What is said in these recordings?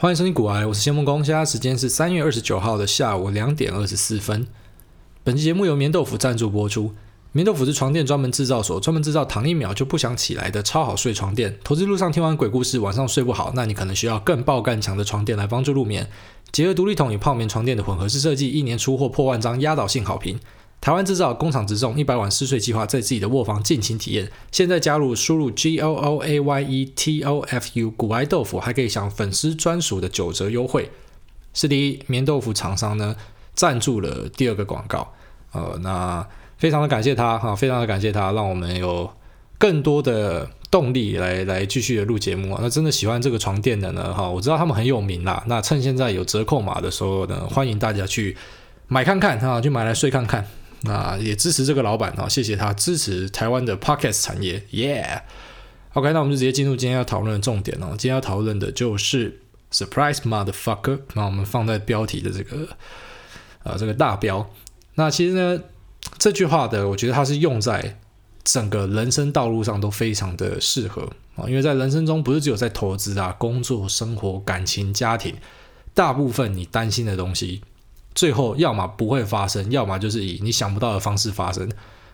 欢迎收听股癌，我是谢孟恭。现在时间是三月二十九号的下午两点二十四分。本期节目由棉豆腐赞助播出。棉豆腐是床垫专门制造所，专门制造躺一秒就不想起来的超好睡床垫。投资路上听完鬼故事，晚上睡不好，那你可能需要更爆干强的床垫来帮助入眠。结合独立筒与泡棉床垫的混合式设计，一年出货破万张，压倒性好评。台湾制造，工厂直送，一百晚试睡计划，在自己的卧房尽情体验。现在加入，输入 G O O A Y E T O F U，股癌豆腐还可以享粉丝专属的九折优惠。是的，棉豆腐厂商呢赞助了第二个广告，呃，那非常的感谢他哈，非常的感谢他，让我们有更多的动力来来继续的录节目啊。那真的喜欢这个床垫的呢哈，我知道他们很有名啦。那趁现在有折扣码的时候呢，欢迎大家去买看看哈，去买来睡看看。那也支持这个老板啊，谢谢他支持台湾的 Podcast 产业，耶、yeah! OK，那我们就直接进入今天要讨论的重点哦。今天要讨论的就是 Surprise Motherfucker，那我们放在标题的这个呃这个大标。那其实呢，这句话的我觉得它是用在整个人生道路上都非常的适合啊，因为在人生中不是只有在投资啊、工作、生活、感情、家庭，大部分你担心的东西。最后，要么不会发生，要么就是以你想不到的方式发生。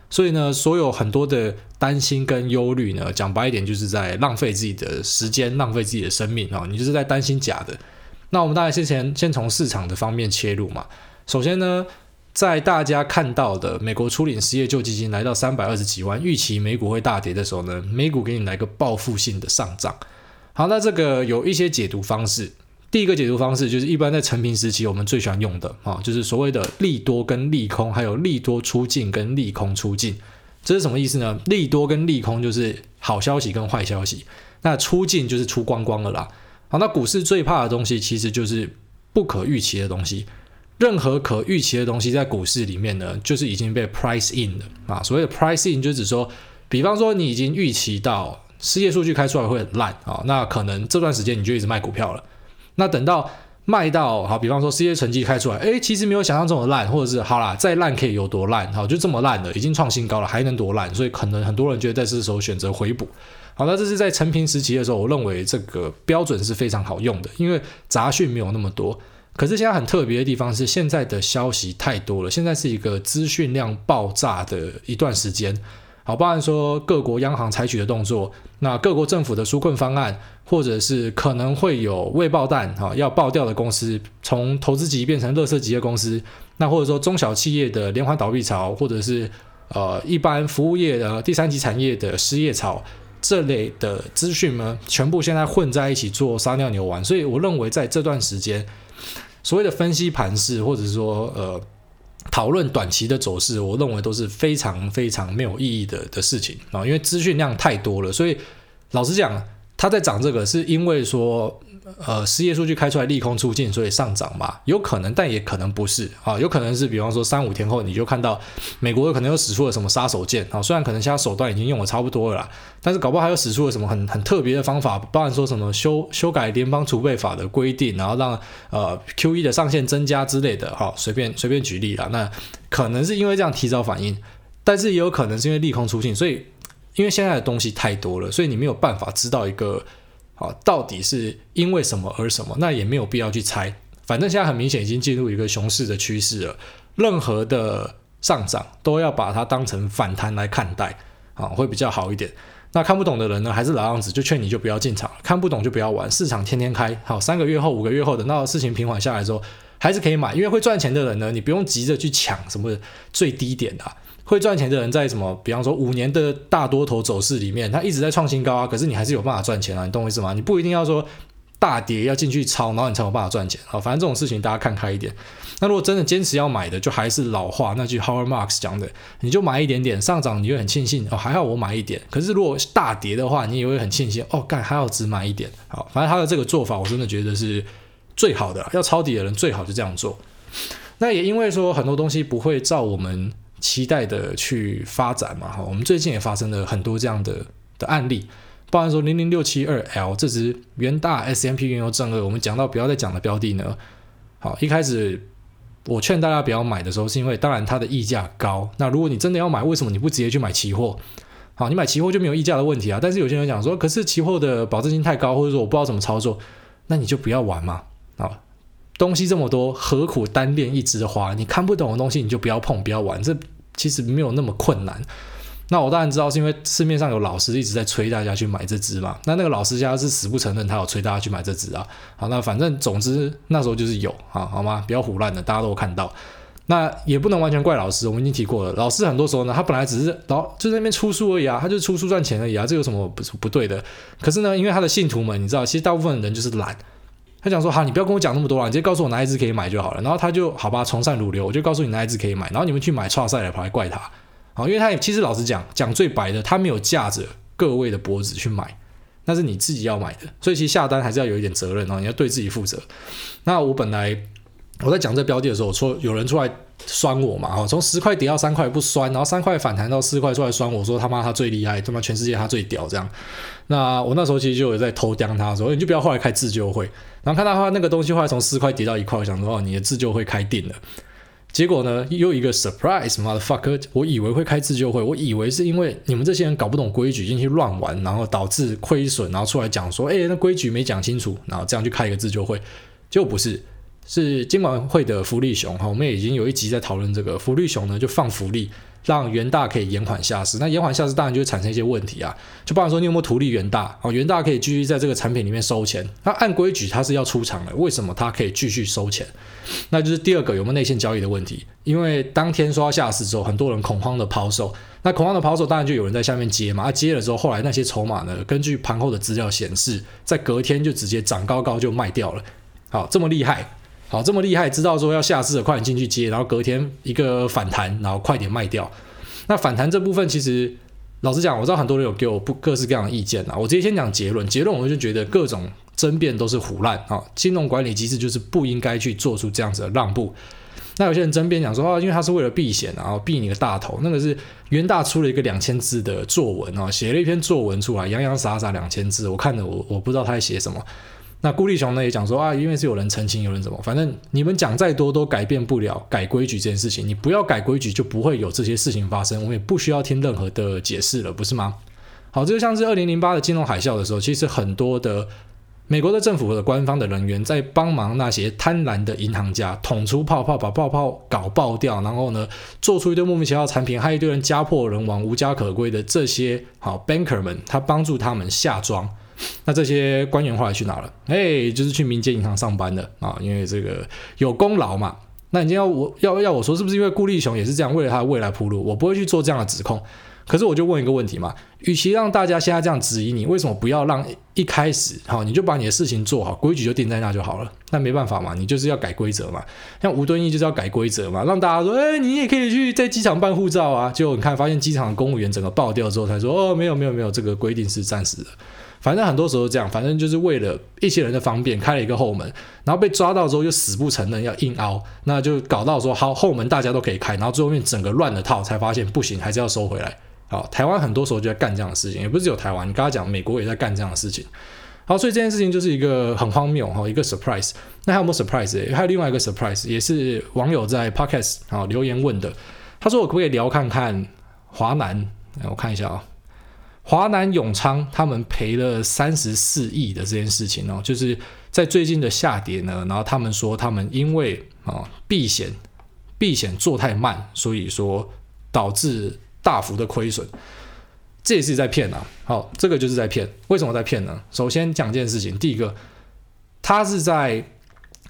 所以呢，所有很多的担心跟忧虑呢，讲白一点，就是在浪费自己的时间，浪费自己的生命啊！你就是在担心假的。那我们大概先先先从市场的方面切入嘛。首先呢，在大家看到的美国初领失业救济金来到三百二十几万，预期美股会大跌的时候呢，美股给你来个报复性的上涨。好，那这个有一些解读方式。第一个解读方式就是一般在成平时期我们最喜欢用的啊，就是所谓的利多跟利空，还有利多出尽跟利空出尽，这是什么意思呢？利多跟利空就是好消息跟坏消息，那出尽就是出光光了啦。好，那股市最怕的东西其实就是不可预期的东西，任何可预期的东西在股市里面呢，就是已经被 price in 的啊。所谓的 price in 就是指说，比方说你已经预期到失业数据开出来会很烂啊，那可能这段时间你就一直卖股票了。那等到卖到好，比方说 C A 成绩开出来，诶，其实没有想象中的烂，或者是好啦，再烂可以有多烂？好，就这么烂了，已经创新高了，还能多烂？所以可能很多人觉得在这时候选择回补。好，那这是在成平时期的时候，我认为这个标准是非常好用的，因为杂讯没有那么多。可是现在很特别的地方是，现在的消息太多了，现在是一个资讯量爆炸的一段时间。好，包含说各国央行采取的动作，那各国政府的纾困方案，或者是可能会有未爆弹哈要爆掉的公司，从投资级变成垃圾级的公司，那或者说中小企业的连环倒闭潮，或者是呃一般服务业的第三级产业的失业潮，这类的资讯呢，全部现在混在一起做撒尿牛丸，所以我认为在这段时间，所谓的分析盘势，或者说呃。讨论短期的走势，我认为都是非常非常没有意义的的事情啊，因为资讯量太多了，所以老实讲，它在涨这个是因为说。呃，失业数据开出来利空出尽，所以上涨嘛，有可能，但也可能不是啊，有可能是比方说三五天后你就看到美国可能又使出了什么杀手锏啊，虽然可能现在手段已经用的差不多了啦，但是搞不好还有使出了什么很很特别的方法，包含说什么修修改联邦储备法的规定，然后让呃 QE 的上限增加之类的，哈，随便随便举例啦，那可能是因为这样提早反应，但是也有可能是因为利空出尽，所以因为现在的东西太多了，所以你没有办法知道一个。好，到底是因为什么而什么？那也没有必要去猜。反正现在很明显已经进入一个熊市的趋势了。任何的上涨都要把它当成反弹来看待，啊，会比较好一点。那看不懂的人呢，还是老样子，就劝你就不要进场。看不懂就不要玩。市场天天开，好，三个月后、五个月后，等到事情平缓下来之后，还是可以买。因为会赚钱的人呢，你不用急着去抢什么最低点的啊。会赚钱的人在什么？比方说五年的大多头走势里面，他一直在创新高啊，可是你还是有办法赚钱啊，你懂我意思吗？你不一定要说大跌要进去抄，然后你才有办法赚钱啊。反正这种事情大家看开一点。那如果真的坚持要买的，就还是老话那句 Howard Marks 讲的，你就买一点点，上涨你会很庆幸哦，还好我买一点。可是如果大跌的话，你也会很庆幸哦，干还好只买一点。好，反正他的这个做法，我真的觉得是最好的。要抄底的人最好就这样做。那也因为说很多东西不会照我们。期待的去发展嘛，哈，我们最近也发生了很多这样的的案例，包含说零零六七二 L 这支元大 S M P 原油正二，我们讲到不要再讲的标的呢，好，一开始我劝大家不要买的时候，是因为当然它的溢价高，那如果你真的要买，为什么你不直接去买期货？好，你买期货就没有溢价的问题啊，但是有些人讲说，可是期货的保证金太高，或者说我不知道怎么操作，那你就不要玩嘛。啊，东西这么多，何苦单恋一枝花？你看不懂的东西，你就不要碰，不要玩。这其实没有那么困难。那我当然知道，是因为市面上有老师一直在催大家去买这只嘛。那那个老师家是死不承认他有催大家去买这只啊。好，那反正总之那时候就是有啊，好吗？不要胡乱的，大家都有看到。那也不能完全怪老师，我们已经提过了。老师很多时候呢，他本来只是老就在那边出书而已啊，他就出书赚钱而已啊，这有什么不不对的？可是呢，因为他的信徒们，你知道，其实大部分人就是懒。他讲说，好，你不要跟我讲那么多了，你直接告诉我哪一只可以买就好了。然后他就好吧，从善如流，我就告诉你哪一只可以买。然后你们去买差赛了，跑来怪他。好，因为他也其实老实讲，讲最白的，他没有架着各位的脖子去买，那是你自己要买的，所以其实下单还是要有一点责任哦，你要对自己负责。那我本来我在讲这标的的时候，我说有人出来酸我嘛，哈，从十块跌到三块不酸，然后三块反弹到四块出来酸我说他妈他最厉害，他妈全世界他最屌这样。那我那时候其实就有在偷刁他说，你就不要后来开自救会，然后看到他那个东西后来从四块跌到一块，我想说哦，你的自救会开定了。结果呢，又一个 surprise，motherfucker！我以为会开自救会，我以为是因为你们这些人搞不懂规矩进去乱玩，然后导致亏损，然后出来讲说，哎，那规矩没讲清楚，然后这样去开一个自救会，结果不是，是金管会的福利熊哈，我们也已经有一集在讨论这个。福利熊呢，就放福利。让元大可以延缓下市，那延缓下市当然就会产生一些问题啊，就包括说你有没有图利元大哦，元大可以继续在这个产品里面收钱，那按规矩它是要出场的，为什么它可以继续收钱？那就是第二个有没有内线交易的问题，因为当天说要下市之后，很多人恐慌的抛售，那恐慌的抛售当然就有人在下面接嘛，啊接了之后，后来那些筹码呢，根据盘后的资料显示，在隔天就直接涨高高就卖掉了，好，这么厉害。好，这么厉害，知道说要下市的，快点进去接，然后隔天一个反弹，然后快点卖掉。那反弹这部分，其实老实讲，我知道很多人有给我不各式各样的意见啊。我直接先讲结论，结论我就觉得各种争辩都是胡烂啊。金融管理机制就是不应该去做出这样子的让步。那有些人争辩讲说啊，因为他是为了避险，然后避你个大头。那个是元大出了一个两千字的作文啊，写了一篇作文出来，洋洋洒洒两千字，我看了我我不知道他在写什么。那顾立雄呢也讲说啊，因为是有人澄清，有人怎么，反正你们讲再多都改变不了改规矩这件事情。你不要改规矩，就不会有这些事情发生。我们也不需要听任何的解释了，不是吗？好，这就像是二零零八的金融海啸的时候，其实很多的美国的政府的官方的人员在帮忙那些贪婪的银行家捅出泡泡，把泡泡搞爆掉，然后呢，做出一堆莫名其妙的产品，害一堆人家破人亡、无家可归的这些好 banker 们，他帮助他们下庄。那这些官员后来去哪了？哎，就是去民间银行上班的啊，因为这个有功劳嘛。那你要我要要我说，是不是因为顾立雄也是这样为了他的未来铺路？我不会去做这样的指控。可是我就问一个问题嘛，与其让大家现在这样质疑你，为什么不要让一开始好你就把你的事情做好，规矩就定在那就好了？那没办法嘛，你就是要改规则嘛。像吴敦义就是要改规则嘛，让大家说，哎，你也可以去在机场办护照啊。结果你看发现机场的公务员整个爆掉之后，才说，哦，没有没有没有，这个规定是暂时的。反正很多时候这样，反正就是为了一些人的方便开了一个后门，然后被抓到之后又死不承认要硬凹，那就搞到说好后门大家都可以开，然后最后面整个乱了套，才发现不行，还是要收回来。好，台湾很多时候就在干这样的事情，也不是只有台湾，你刚才讲美国也在干这样的事情。好，所以这件事情就是一个很荒谬哈，一个 surprise。那还有没有 surprise？还有另外一个 surprise，也是网友在 podcast 啊留言问的，他说我可不可以聊看看华南？我看一下啊。华南永昌他们赔了三十四亿的这件事情哦，就是在最近的下跌呢，然后他们说他们因为啊避险避险做太慢，所以说导致大幅的亏损，这也是在骗啊。好，这个就是在骗。为什么在骗呢？首先讲一件事情，第一个，他是在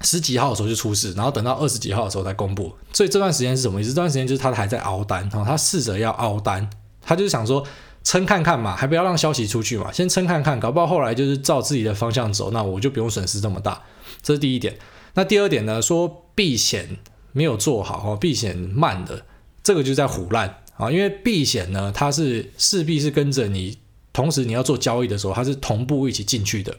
十几号的时候就出事，然后等到二十几号的时候才公布，所以这段时间是什么意思？这段时间就是他还在熬单啊，他试着要熬单，他就是想说。撑看看嘛，还不要让消息出去嘛，先撑看看，搞不好后来就是照自己的方向走，那我就不用损失这么大。这是第一点。那第二点呢？说避险没有做好哦，避险慢的，这个就在唬烂啊。因为避险呢，它是势必是跟着你，同时你要做交易的时候，它是同步一起进去的。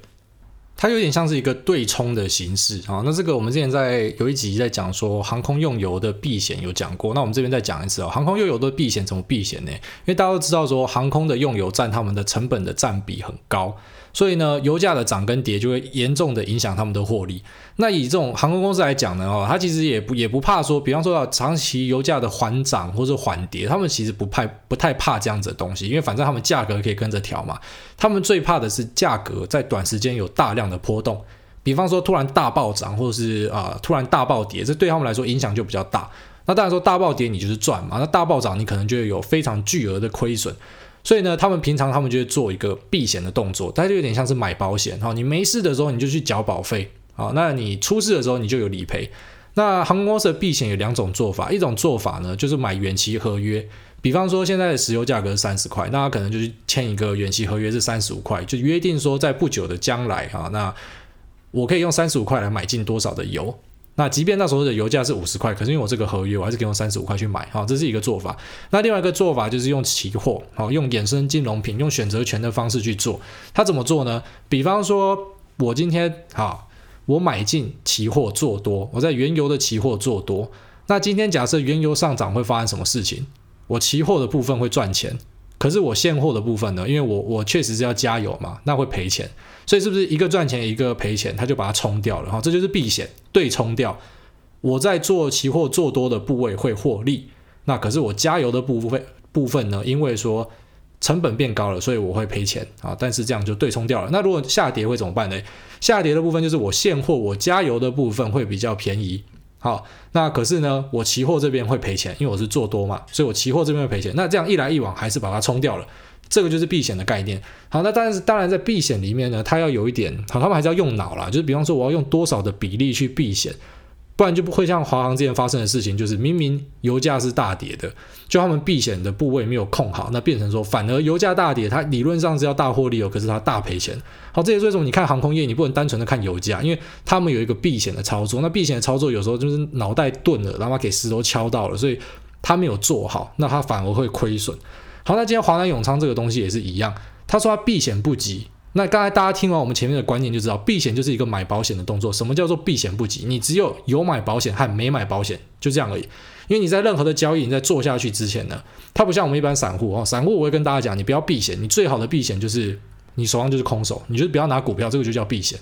它有点像是一个对冲的形式啊，那这个我们之前在有一集在讲说航空用油的避险有讲过，那我们这边再讲一次哦，航空用油的避险怎么避险呢？因为大家都知道说航空的用油占他们的成本的占比很高。所以呢，油价的涨跟跌就会严重的影响他们的获利。那以这种航空公司来讲呢，哦，它其实也不也不怕说，比方说要长期油价的缓涨或者缓跌，他们其实不怕不太怕这样子的东西，因为反正他们价格可以跟着调嘛。他们最怕的是价格在短时间有大量的波动。比方说突然大暴涨，或者是啊、突然大暴跌，这对他们来说影响就比较大。那当然说大暴跌你就是赚嘛，那大暴涨你可能就有非常巨额的亏损。所以呢，他们平常他们就会做一个避险的动作，它就有点像是买保险哈。你没事的时候你就去缴保费啊，那你出事的时候你就有理赔。那航空公司的避险有两种做法，一种做法呢就是买远期合约，比方说现在的石油价格是三十块，那他可能就是签一个远期合约是三十五块，就约定说在不久的将来啊，那我可以用三十五块来买进多少的油。那即便那时候的油价是五十块，可是因为我这个合约，我还是可以用三十五块去买，好，这是一个做法。那另外一个做法就是用期货，好，用衍生金融品，用选择权的方式去做。它怎么做呢？比方说，我今天好，我买进期货做多，我在原油的期货做多。那今天假设原油上涨会发生什么事情？我期货的部分会赚钱。可是我现货的部分呢？因为我我确实是要加油嘛，那会赔钱，所以是不是一个赚钱一个赔钱，他就把它冲掉了哈？这就是避险对冲掉。我在做期货做多的部位会获利，那可是我加油的部分部分呢？因为说成本变高了，所以我会赔钱啊。但是这样就对冲掉了。那如果下跌会怎么办呢？下跌的部分就是我现货我加油的部分会比较便宜。好，那可是呢，我期货这边会赔钱，因为我是做多嘛，所以我期货这边会赔钱。那这样一来一往，还是把它冲掉了，这个就是避险的概念。好，那但是当然在避险里面呢，它要有一点，好，他们还是要用脑啦，就是比方说我要用多少的比例去避险。不然就不会像华航之前发生的事情，就是明明油价是大跌的，就他们避险的部位没有控好，那变成说反而油价大跌，它理论上是要大获利哦，可是它大赔钱。好，这也是为什么你看航空业，你不能单纯的看油价，因为他们有一个避险的操作。那避险的操作有时候就是脑袋钝了，然后给石头敲到了，所以他没有做好，那他反而会亏损。好，那今天华南永昌这个东西也是一样，他说他避险不及。那刚才大家听完我们前面的观念就知道，避险就是一个买保险的动作。什么叫做避险不及？你只有有买保险和没买保险，就这样而已。因为你在任何的交易，你在做下去之前呢，它不像我们一般散户哦。散户我会跟大家讲，你不要避险，你最好的避险就是你手上就是空手，你就是不要拿股票，这个就叫避险。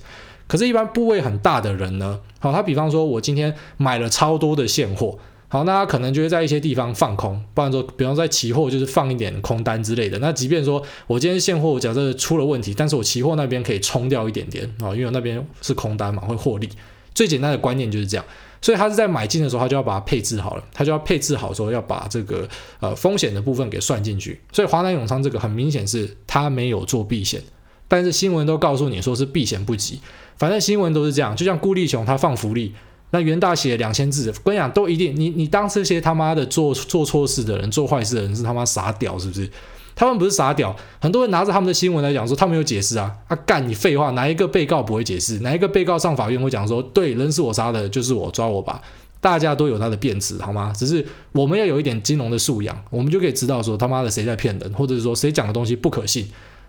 可是，一般部位很大的人呢，好，他比方说我今天买了超多的现货。好，那他可能就会在一些地方放空，不然说，比方在期货就是放一点空单之类的。那即便说我今天现货假设出了问题，但是我期货那边可以冲掉一点点啊，因为我那边是空单嘛，会获利。最简单的观念就是这样，所以他是在买进的时候，他就要把它配置好了，他就要配置好说要把这个呃风险的部分给算进去。所以华南永昌这个很明显是他没有做避险，但是新闻都告诉你说是避险不及，反正新闻都是这样，就像顾立雄他放福利。那元大写两千字，跟你讲，都一定你你当这些他妈的做做错事的人、做坏事的人是他妈傻屌是不是？他们不是傻屌，很多人拿着他们的新闻来讲说他们有解释啊啊干你废话，哪一个被告不会解释？哪一个被告上法院会讲说对，人是我杀的，就是我抓我吧？大家都有他的辩词好吗？只是我们要有一点金融的素养，我们就可以知道说他妈的谁在骗人，或者是说谁讲的东西不可信。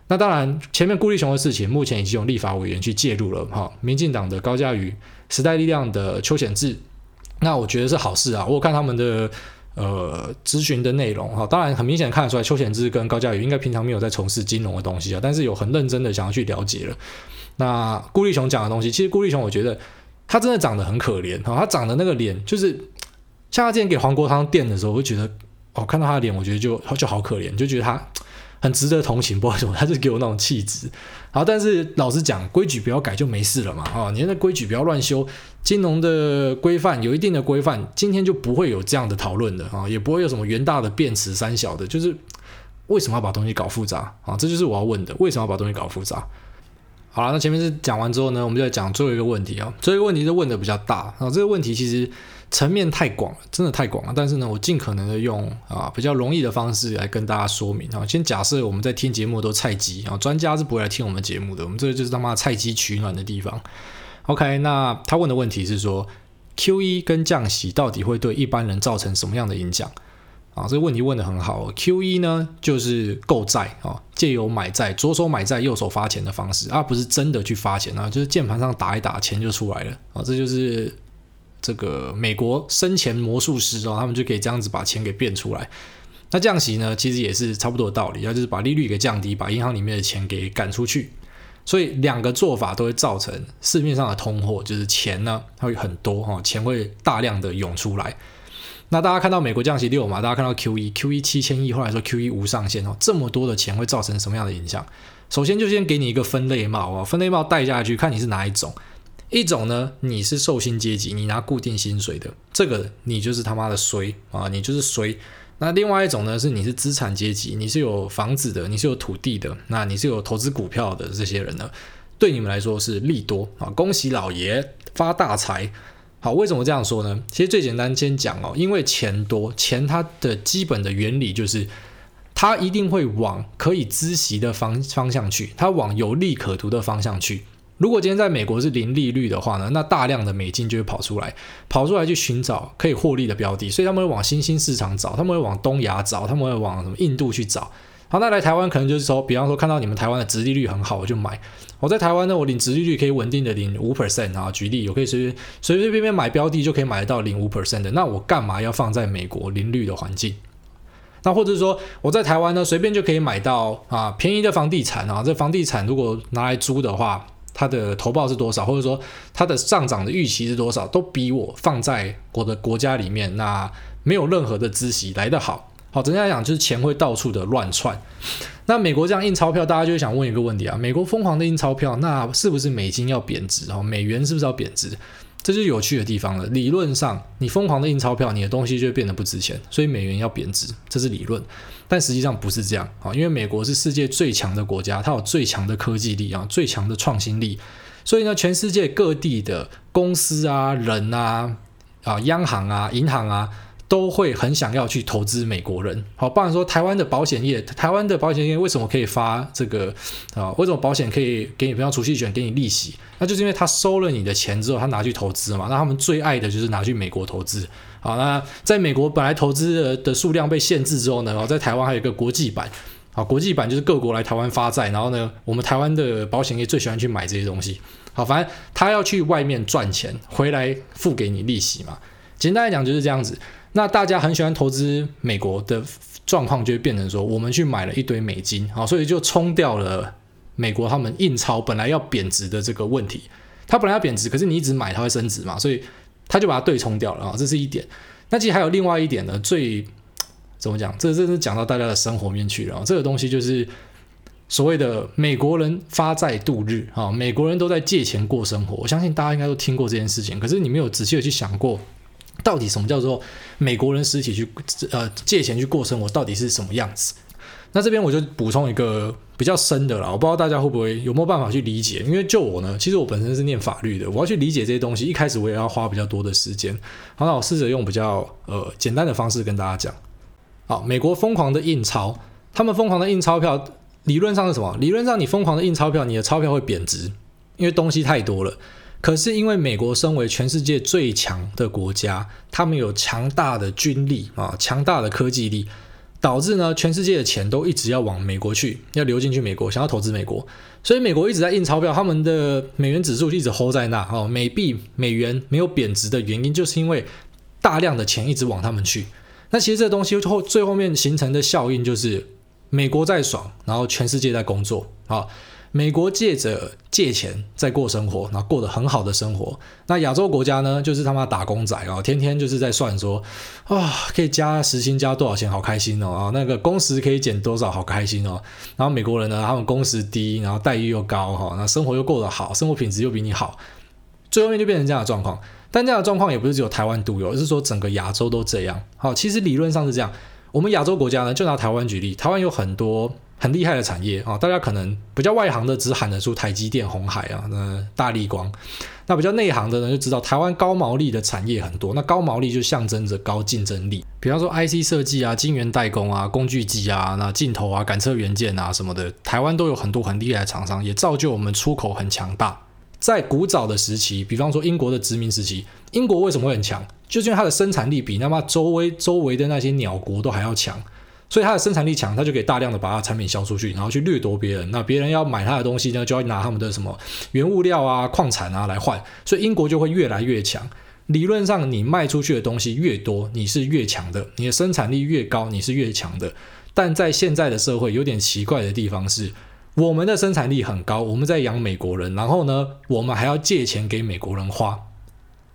那当然，前面顾立雄的事情，目前已经有立法委员去介入了哈，民进党的高嘉瑜。时代力量的邱显智，那我觉得是好事啊。我有看他们的呃咨询的内容哈，当然很明显看得出来，邱显智跟高嘉瑜应该平常没有在从事金融的东西啊，但是有很认真的想要去了解了。那顾立雄讲的东西，其实顾立雄我觉得他真的长得很可怜哈，他长的那个脸就是像他之前给黄国昌垫的时候，我就觉得哦，看到他的脸，我觉得就就好可怜，就觉得他。很值得同情，不知道为什么，他就给我那种气质。好，但是老实讲，规矩不要改就没事了嘛。啊，你那规矩不要乱修，金融的规范有一定的规范，今天就不会有这样的讨论的啊，也不会有什么元大的辩词三小的，就是为什么要把东西搞复杂啊？这就是我要问的，为什么要把东西搞复杂？好了，那前面是讲完之后呢，我们就来讲最后一个问题啊。最后一个问题是问的比较大啊，这个问题其实。层面太广了，真的太广了。但是呢，我尽可能的用啊比较容易的方式来跟大家说明啊。先假设我们在听节目都菜鸡啊，专家是不会来听我们节目的。我们这个就是他妈菜鸡取暖的地方。OK，那他问的问题是说，QE 跟降息到底会对一般人造成什么样的影响啊？这个问题问得很好。QE 呢就是购债啊，借由买债，左手买债，右手发钱的方式，而不是真的去发钱啊，就是键盘上打一打，钱就出来了啊。这就是。这个美国生钱魔术师哦，他们就可以这样子把钱给变出来。那降息呢，其实也是差不多的道理，要就是把利率给降低，把银行里面的钱给赶出去。所以两个做法都会造成市面上的通货，就是钱呢它会很多哈，钱会大量的涌出来。那大家看到美国降息六嘛，大家看到 Q 一 Q 一七千亿，后来说 Q 一无上限哦，这么多的钱会造成什么样的影响？首先就先给你一个分类帽啊，分类帽戴下去，看你是哪一种。一种呢，你是受薪阶级，你拿固定薪水的，这个你就是他妈的衰啊，你就是衰。那另外一种呢，是你是资产阶级，你是有房子的，你是有土地的，那你是有投资股票的这些人呢，对你们来说是利多啊，恭喜老爷发大财。好，为什么这样说呢？其实最简单，先讲哦，因为钱多，钱它的基本的原理就是，它一定会往可以孳息的方方向去，它往有利可图的方向去。如果今天在美国是零利率的话呢，那大量的美金就会跑出来，跑出来去寻找可以获利的标的，所以他们会往新兴市场找，他们会往东亚找，他们会往什么印度去找。好，那来台湾可能就是说，比方说看到你们台湾的殖利率很好，我就买。我在台湾呢，我领殖利率可以稳定的领五 percent 啊，举例，我可以随随随便便买标的就可以买得到领五 percent 的，那我干嘛要放在美国零率的环境？那或者是说我在台湾呢，随便就可以买到啊便宜的房地产啊，这房地产如果拿来租的话，它的投报是多少，或者说它的上涨的预期是多少，都比我放在我的国家里面那没有任何的孳息来得好。好，整体来讲就是钱会到处的乱窜。那美国这样印钞票，大家就想问一个问题啊：美国疯狂的印钞票，那是不是美金要贬值？哦，美元是不是要贬值？这就是有趣的地方了。理论上，你疯狂的印钞票，你的东西就会变得不值钱，所以美元要贬值，这是理论。但实际上不是这样啊，因为美国是世界最强的国家，它有最强的科技力啊，最强的创新力，所以呢，全世界各地的公司啊、人啊、啊央行啊、银行啊。都会很想要去投资美国人，好，不然说台湾的保险业，台湾的保险业为什么可以发这个啊？为什么保险可以给你比方储蓄险，给你利息？那就是因为他收了你的钱之后，他拿去投资嘛。那他们最爱的就是拿去美国投资。好，那在美国本来投资的的数量被限制之后呢，然后在台湾还有一个国际版，好，国际版就是各国来台湾发债，然后呢，我们台湾的保险业最喜欢去买这些东西。好，反正他要去外面赚钱，回来付给你利息嘛。简单来讲就是这样子。那大家很喜欢投资美国的状况，就会变成说，我们去买了一堆美金，好，所以就冲掉了美国他们印钞本来要贬值的这个问题。它本来要贬值，可是你一直买，它会升值嘛，所以它就把它对冲掉了啊，这是一点。那其实还有另外一点呢，最怎么讲？这这是讲到大家的生活面去了。这个东西就是所谓的美国人发债度日啊，美国人都在借钱过生活。我相信大家应该都听过这件事情，可是你没有仔细的去想过。到底什么叫做美国人实体去呃借钱去过生活？到底是什么样子？那这边我就补充一个比较深的啦，我不知道大家会不会有没有办法去理解？因为就我呢，其实我本身是念法律的，我要去理解这些东西，一开始我也要花比较多的时间。好，那我试着用比较呃简单的方式跟大家讲。好，美国疯狂的印钞，他们疯狂的印钞票，理论上是什么？理论上你疯狂的印钞票，你的钞票会贬值，因为东西太多了。可是因为美国身为全世界最强的国家，他们有强大的军力啊，强大的科技力，导致呢全世界的钱都一直要往美国去，要流进去美国，想要投资美国，所以美国一直在印钞票，他们的美元指数一直 hold 在那哦，美币美元没有贬值的原因，就是因为大量的钱一直往他们去。那其实这东西后最后面形成的效应就是美国在爽，然后全世界在工作啊。美国借着借钱在过生活，然后过得很好的生活。那亚洲国家呢，就是他妈打工仔啊，天天就是在算说，啊，可以加时薪加多少钱，好开心哦啊，那个工时可以减多少，好开心哦。然后美国人呢，他们工时低，然后待遇又高哈，那生活又过得好，生活品质又比你好，最后面就变成这样的状况。但这样的状况也不是只有台湾独有，而是说整个亚洲都这样。好，其实理论上是这样。我们亚洲国家呢，就拿台湾举例，台湾有很多。很厉害的产业啊，大家可能比较外行的只喊得出台积电、红海啊，那大力光。那比较内行的呢，就知道台湾高毛利的产业很多。那高毛利就象征着高竞争力，比方说 IC 设计啊、晶圆代工啊、工具机啊、那镜头啊、感测元件啊什么的，台湾都有很多很厉害的厂商，也造就我们出口很强大。在古早的时期，比方说英国的殖民时期，英国为什么会很强？就是因为它的生产力比那么周围周围的那些鸟国都还要强。所以它的生产力强，它就可以大量的把它产品销出去，然后去掠夺别人。那别人要买它的东西呢，就要拿他们的什么原物料啊、矿产啊来换。所以英国就会越来越强。理论上，你卖出去的东西越多，你是越强的；你的生产力越高，你是越强的。但在现在的社会，有点奇怪的地方是，我们的生产力很高，我们在养美国人，然后呢，我们还要借钱给美国人花。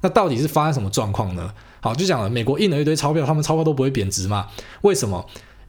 那到底是发生什么状况呢？好，就讲了，美国印了一堆钞票，他们钞票都不会贬值嘛？为什么？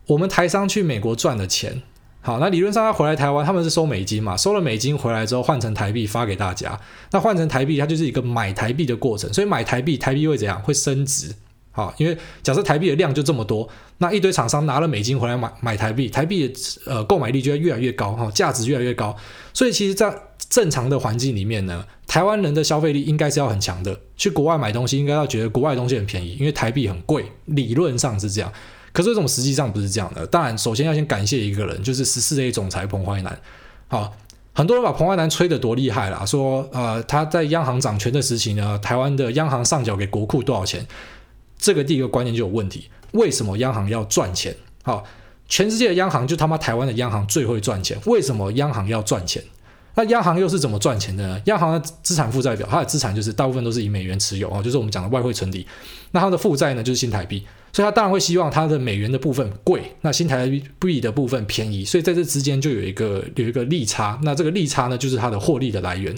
我们台商去美国赚的钱，好，那理论上他回来台湾，他们是收美金嘛，收了美金回来之后换成台币发给大家。那换成台币，它就是一个买台币的过程，所以买台币，台币会怎样？会升值。好，因为假设台币的量就这么多，那一堆厂商拿了美金回来买买台币，台币的呃购买力就会越来越高，哈，价值越来越高。所以其实，在正常的环境里面呢，台湾人的消费力应该是要很强的，去国外买东西应该要觉得国外东西很便宜，因为台币很贵，理论上是这样。可是为什么实际上不是这样的？当然，首先要先感谢一个人，就是十四 A 总裁彭淮南。好，很多人把彭淮南吹得多厉害啦，说呃他在央行掌权的时期呢，台湾的央行上缴给国库多少钱？这个第一个观念就有问题。为什么央行要赚钱？好，全世界的央行就他妈台湾的央行最会赚钱。为什么央行要赚钱？那央行又是怎么赚钱的呢？央行的资产负债表，它的资产就是大部分都是以美元持有啊，就是我们讲的外汇存底。那它的负债呢，就是新台币。所以他当然会希望他的美元的部分贵，那新台币的部分便宜，所以在这之间就有一个有一个利差，那这个利差呢，就是它的获利的来源。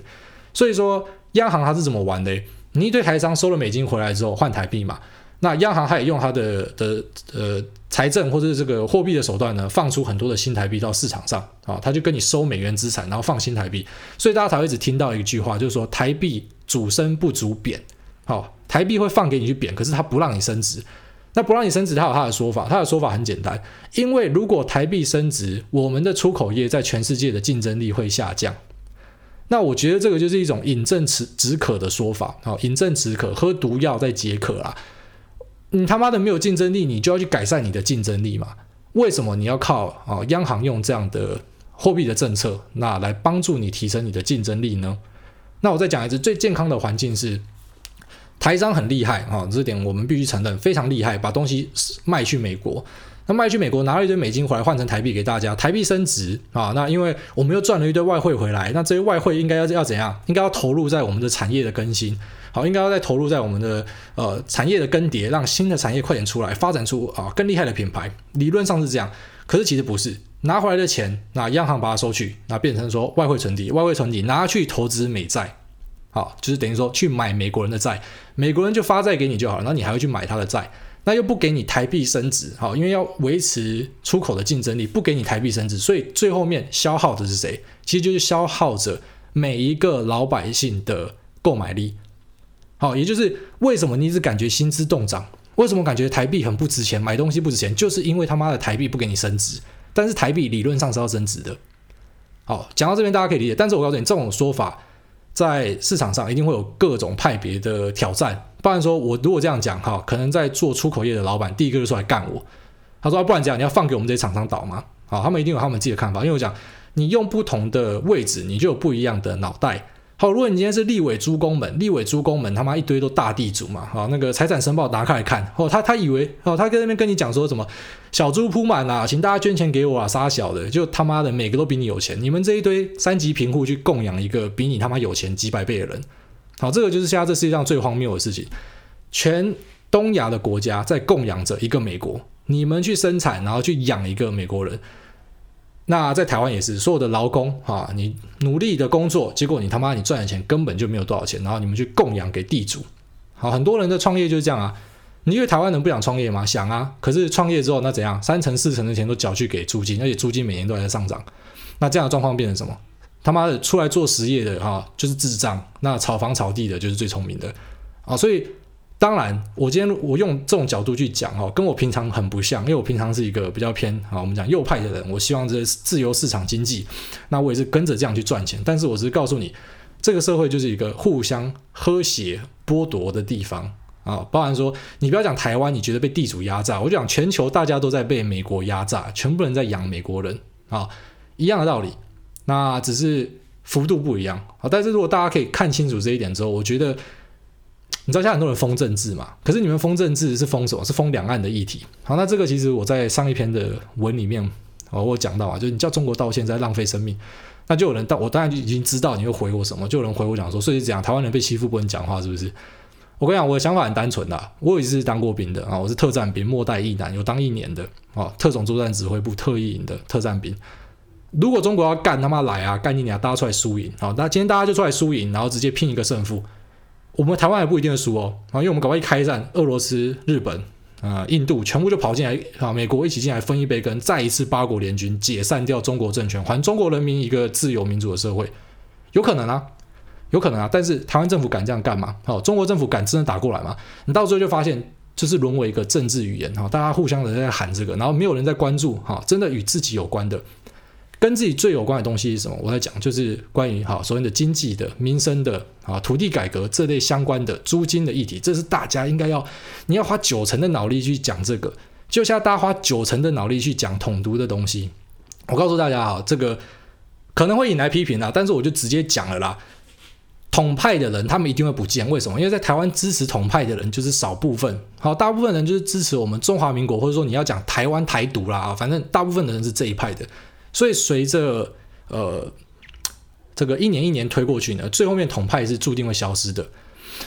所以说央行它是怎么玩的？你一堆台商收了美金回来之后换台币嘛，那央行它也用它的的呃财政或者是这个货币的手段呢，放出很多的新台币到市场上啊，他就跟你收美元资产，然后放新台币，所以大家才会一直听到一句话，就是说台币主升不主贬，好，台币会放给你去贬，可是它不让你升值。那不让你升值，他有他的说法。他的说法很简单，因为如果台币升值，我们的出口业在全世界的竞争力会下降。那我觉得这个就是一种饮鸩止止渴的说法。好，饮鸩止渴，喝毒药在解渴啊！你他妈的没有竞争力，你就要去改善你的竞争力嘛？为什么你要靠啊央行用这样的货币的政策，那来帮助你提升你的竞争力呢？那我再讲一次，最健康的环境是。台商很厉害啊，这点我们必须承认，非常厉害，把东西卖去美国，那卖去美国拿了一堆美金回来换成台币给大家，台币升值啊，那因为我们又赚了一堆外汇回来，那这些外汇应该要要怎样？应该要投入在我们的产业的更新，好，应该要再投入在我们的呃产业的更迭，让新的产业快点出来，发展出啊更厉害的品牌。理论上是这样，可是其实不是，拿回来的钱，那央行把它收去，那变成说外汇存底，外汇存底拿去投资美债。好，就是等于说去买美国人的债，美国人就发债给你就好了，那你还会去买他的债，那又不给你台币升值，好，因为要维持出口的竞争力，不给你台币升值，所以最后面消耗的是谁？其实就是消耗着每一个老百姓的购买力。好，也就是为什么你一直感觉薪资冻涨，为什么感觉台币很不值钱，买东西不值钱，就是因为他妈的台币不给你升值，但是台币理论上是要升值的。好，讲到这边大家可以理解，但是我告诉你，这种说法。在市场上一定会有各种派别的挑战，不然说我如果这样讲哈，可能在做出口业的老板第一个就出来干我。他说、啊、不然这样，你要放给我们这些厂商倒吗？好，他们一定有他们自己的看法，因为我讲你用不同的位置，你就有不一样的脑袋。好，如果你今天是立委诸公们，立委诸公们他妈一堆都大地主嘛，好，那个财产申报拿开来看，哦，他他以为哦，他跟那边跟你讲说什么小猪铺满了，请大家捐钱给我啊，杀小的，就他妈的每个都比你有钱，你们这一堆三级贫户去供养一个比你他妈有钱几百倍的人，好，这个就是现在这世界上最荒谬的事情，全东亚的国家在供养着一个美国，你们去生产，然后去养一个美国人。那在台湾也是，所有的劳工啊，你努力的工作，结果你他妈你赚的钱根本就没有多少钱，然后你们去供养给地主，好，很多人的创业就是这样啊。你以为台湾人不想创业吗？想啊，可是创业之后那怎样？三成四成的钱都缴去给租金，而且租金每年都还在上涨。那这样的状况变成什么？他妈的出来做实业的哈，就是智障；那炒房炒地的就是最聪明的啊，所以。当然，我今天我用这种角度去讲哈，跟我平常很不像，因为我平常是一个比较偏啊，我们讲右派的人。我希望这自由市场经济，那我也是跟着这样去赚钱。但是我只是告诉你，这个社会就是一个互相喝血剥夺的地方啊。包含说，你不要讲台湾，你觉得被地主压榨，我就讲全球大家都在被美国压榨，全部人在养美国人啊，一样的道理。那只是幅度不一样啊。但是如果大家可以看清楚这一点之后，我觉得。你知道现在很多人封政治嘛？可是你们封政治是封什么？是封两岸的议题。好，那这个其实我在上一篇的文里面，哦，我讲到啊，就是你叫中国道歉在浪费生命，那就有人到我当然就已经知道你会回我什么，就有人回我讲说，所以是这样，台湾人被欺负不能讲话是不是？我跟你讲，我的想法很单纯的，我也是当过兵的啊，我是特战兵，末代一男，有当一年的啊，特种作战指挥部特一营的特战兵。如果中国要干他妈来啊，干你俩，大家出来输赢，好，那今天大家就出来输赢，然后直接拼一个胜负。我们台湾也不一定输哦，啊，因为我们搞不好一开战，俄罗斯、日本呃印度全部就跑进来啊，美国一起进来分一杯羹，再一次八国联军解散掉中国政权，还中国人民一个自由民主的社会，有可能啊，有可能啊。但是台湾政府敢这样干吗？好，中国政府敢真的打过来吗？你到最后就发现，就是沦为一个政治语言哈，大家互相的在喊这个，然后没有人在关注哈，真的与自己有关的。跟自己最有关的东西是什么？我在讲，就是关于哈所谓的经济的、民生的啊、土地改革这类相关的租金的议题，这是大家应该要，你要花九成的脑力去讲这个，就像大家花九成的脑力去讲统独的东西。我告诉大家哈，这个可能会引来批评啊，但是我就直接讲了啦。统派的人他们一定会不见，为什么？因为在台湾支持统派的人就是少部分，好，大部分人就是支持我们中华民国，或者说你要讲台湾台独啦，反正大部分的人是这一派的。所以随着呃这个一年一年推过去呢，最后面统派是注定会消失的。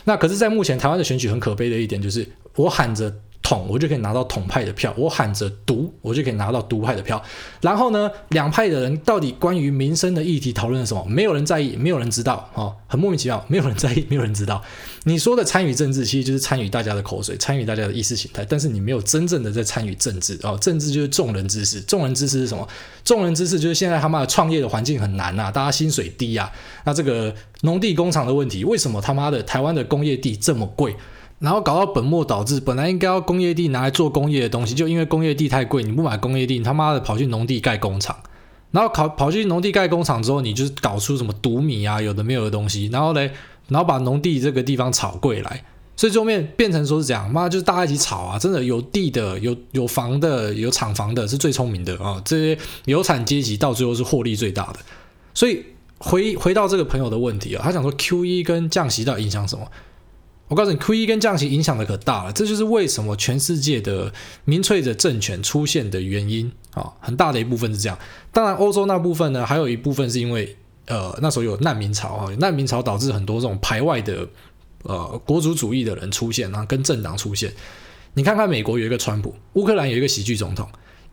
那可是，在目前台湾的选举很可悲的一点就是，我喊着。统我就可以拿到统派的票，我喊着独我就可以拿到独派的票。然后呢，两派的人到底关于民生的议题讨论了什么？没有人在意，没有人知道，哦，很莫名其妙，没有人在意，没有人知道。你说的参与政治，其实就是参与大家的口水，参与大家的意识形态，但是你没有真正的在参与政治哦。政治就是众人之事，众人之事是什么？众人之事就是现在他妈的创业的环境很难啊，大家薪水低啊。那这个农地工厂的问题，为什么他妈的台湾的工业地这么贵？然后搞到本末倒置，本来应该要工业地拿来做工业的东西，就因为工业地太贵，你不买工业地，你他妈的跑去农地盖工厂，然后跑跑去农地盖工厂之后，你就是搞出什么毒米啊，有的没有的东西，然后嘞，然后把农地这个地方炒贵来，所以最后面变成说是这样，妈就是大家一起炒啊，真的有地的、有有房的、有厂房的，是最聪明的啊，这些有产阶级到最后是获利最大的。所以回回到这个朋友的问题啊，他想说 QE 跟降息到底影响什么？我告诉你，QE 跟降息影响的可大了，这就是为什么全世界的民粹的政权出现的原因啊，很大的一部分是这样。当然，欧洲那部分呢，还有一部分是因为呃那时候有难民潮啊，难民潮导致很多这种排外的呃国族主义的人出现啊，跟政党出现。你看看美国有一个川普，乌克兰有一个喜剧总统。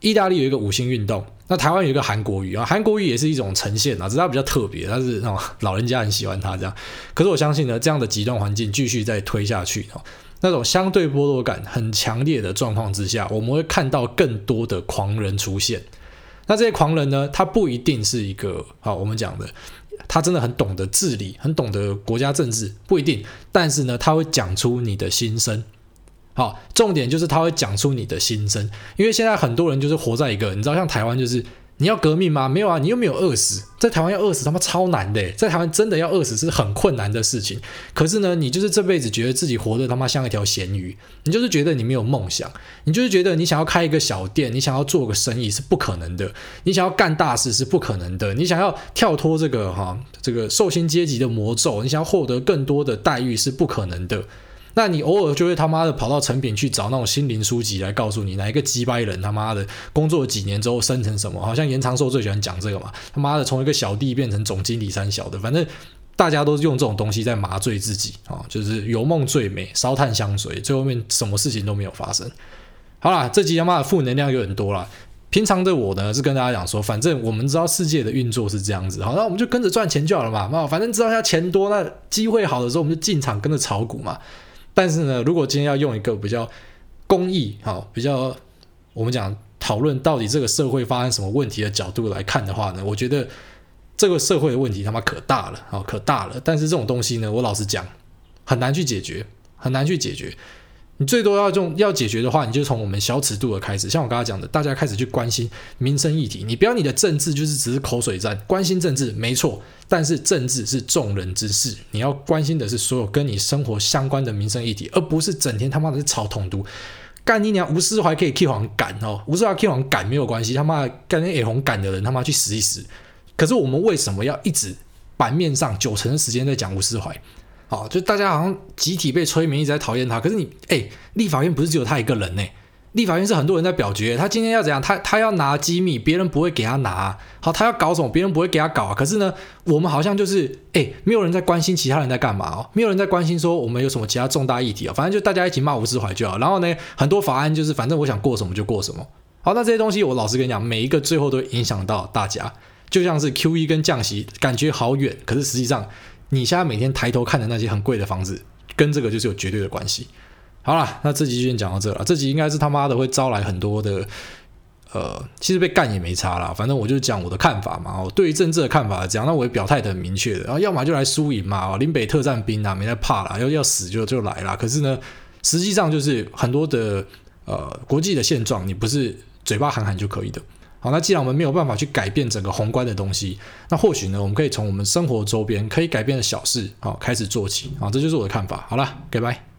意大利有一个五星运动，那台湾有一个韩国语啊，韩国语也是一种呈现啊，只是它比较特别，但是那种老人家很喜欢他这样。可是我相信呢，这样的极端环境继续再推下去，那种相对剥夺感很强烈的状况之下，我们会看到更多的狂人出现。那这些狂人呢，他不一定是一个好，我们讲的，他真的很懂得治理，很懂得国家政治，不一定。但是呢，他会讲出你的心声。好，重点就是他会讲出你的心声，因为现在很多人就是活在一个，你知道，像台湾就是你要革命吗？没有啊，你又没有饿死，在台湾要饿死他妈超难的，在台湾真的要饿死是很困难的事情。可是呢，你就是这辈子觉得自己活得他妈像一条咸鱼，你就是觉得你没有梦想，你就是觉得你想要开一个小店，你想要做个生意是不可能的，你想要干大事是不可能的，你想要跳脱这个哈这个受薪阶级的魔咒，你想要获得更多的待遇是不可能的。那你偶尔就会他妈的跑到成品去找那种心灵书籍来告诉你哪一个鸡掰人他妈的工作几年之后生成什么？好像严长寿最喜欢讲这个嘛，他妈的从一个小弟变成总经理三小的，反正大家都是用这种东西在麻醉自己啊、就是有梦最美，烧炭香水，最后面什么事情都没有发生。好啦，这集他妈的负能量有很多啦。平常的我呢是跟大家讲说，反正我们知道世界的运作是这样子，好，那我们就跟着赚钱就好了嘛。那反正知道他钱多，那机会好的时候我们就进场跟着炒股嘛。但是呢，如果今天要用一个比较公益、哈，比较我们讲讨论到底这个社会发生什么问题的角度来看的话呢，我觉得这个社会的问题他妈可大了，啊，可大了。但是这种东西呢，我老实讲，很难去解决，很难去解决。你最多要用要解决的话，你就从我们小尺度的开始，像我刚才讲的，大家开始去关心民生议题。你不要你的政治就是只是口水战，关心政治没错，但是政治是众人之事，你要关心的是所有跟你生活相关的民生议题，而不是整天他妈的是炒统独。干你娘，吴思怀可以 K 黄赶哦，吴思怀 K 黄赶没有关系，他妈干那 A 红赶的人他妈去死一死。可是我们为什么要一直版面上九成的时间在讲吴思怀？好，就大家好像集体被催眠，一直在讨厌他。可是你，哎，立法院不是只有他一个人呢？立法院是很多人在表决，他今天要怎样？他他要拿机密，别人不会给他拿。好，他要搞什么，别人不会给他搞。可是呢，我们好像就是，哎，没有人在关心其他人在干嘛哦，没有人在关心说我们有什么其他重大议题啊。反正就大家一起骂吴斯怀就好。然后呢，很多法案就是反正我想过什么就过什么。好，那这些东西我老实跟你讲，每一个最后都影响到大家。就像是 QE 跟降息，感觉好远，可是实际上。你现在每天抬头看的那些很贵的房子，跟这个就是有绝对的关系。好了，那这集就先讲到这了。这集应该是他妈的会招来很多的，呃，其实被干也没差啦，反正我就讲我的看法嘛。我对于政治的看法是这样，那我也表态的很明确的。然后要么就来输赢嘛，林北特战兵啊，没在怕啦，要要死就就来啦。可是呢，实际上就是很多的呃国际的现状，你不是嘴巴喊喊就可以的。好，那既然我们没有办法去改变整个宏观的东西，那或许呢，我们可以从我们生活周边可以改变的小事，好开始做起。好，这就是我的看法。好了，拜拜。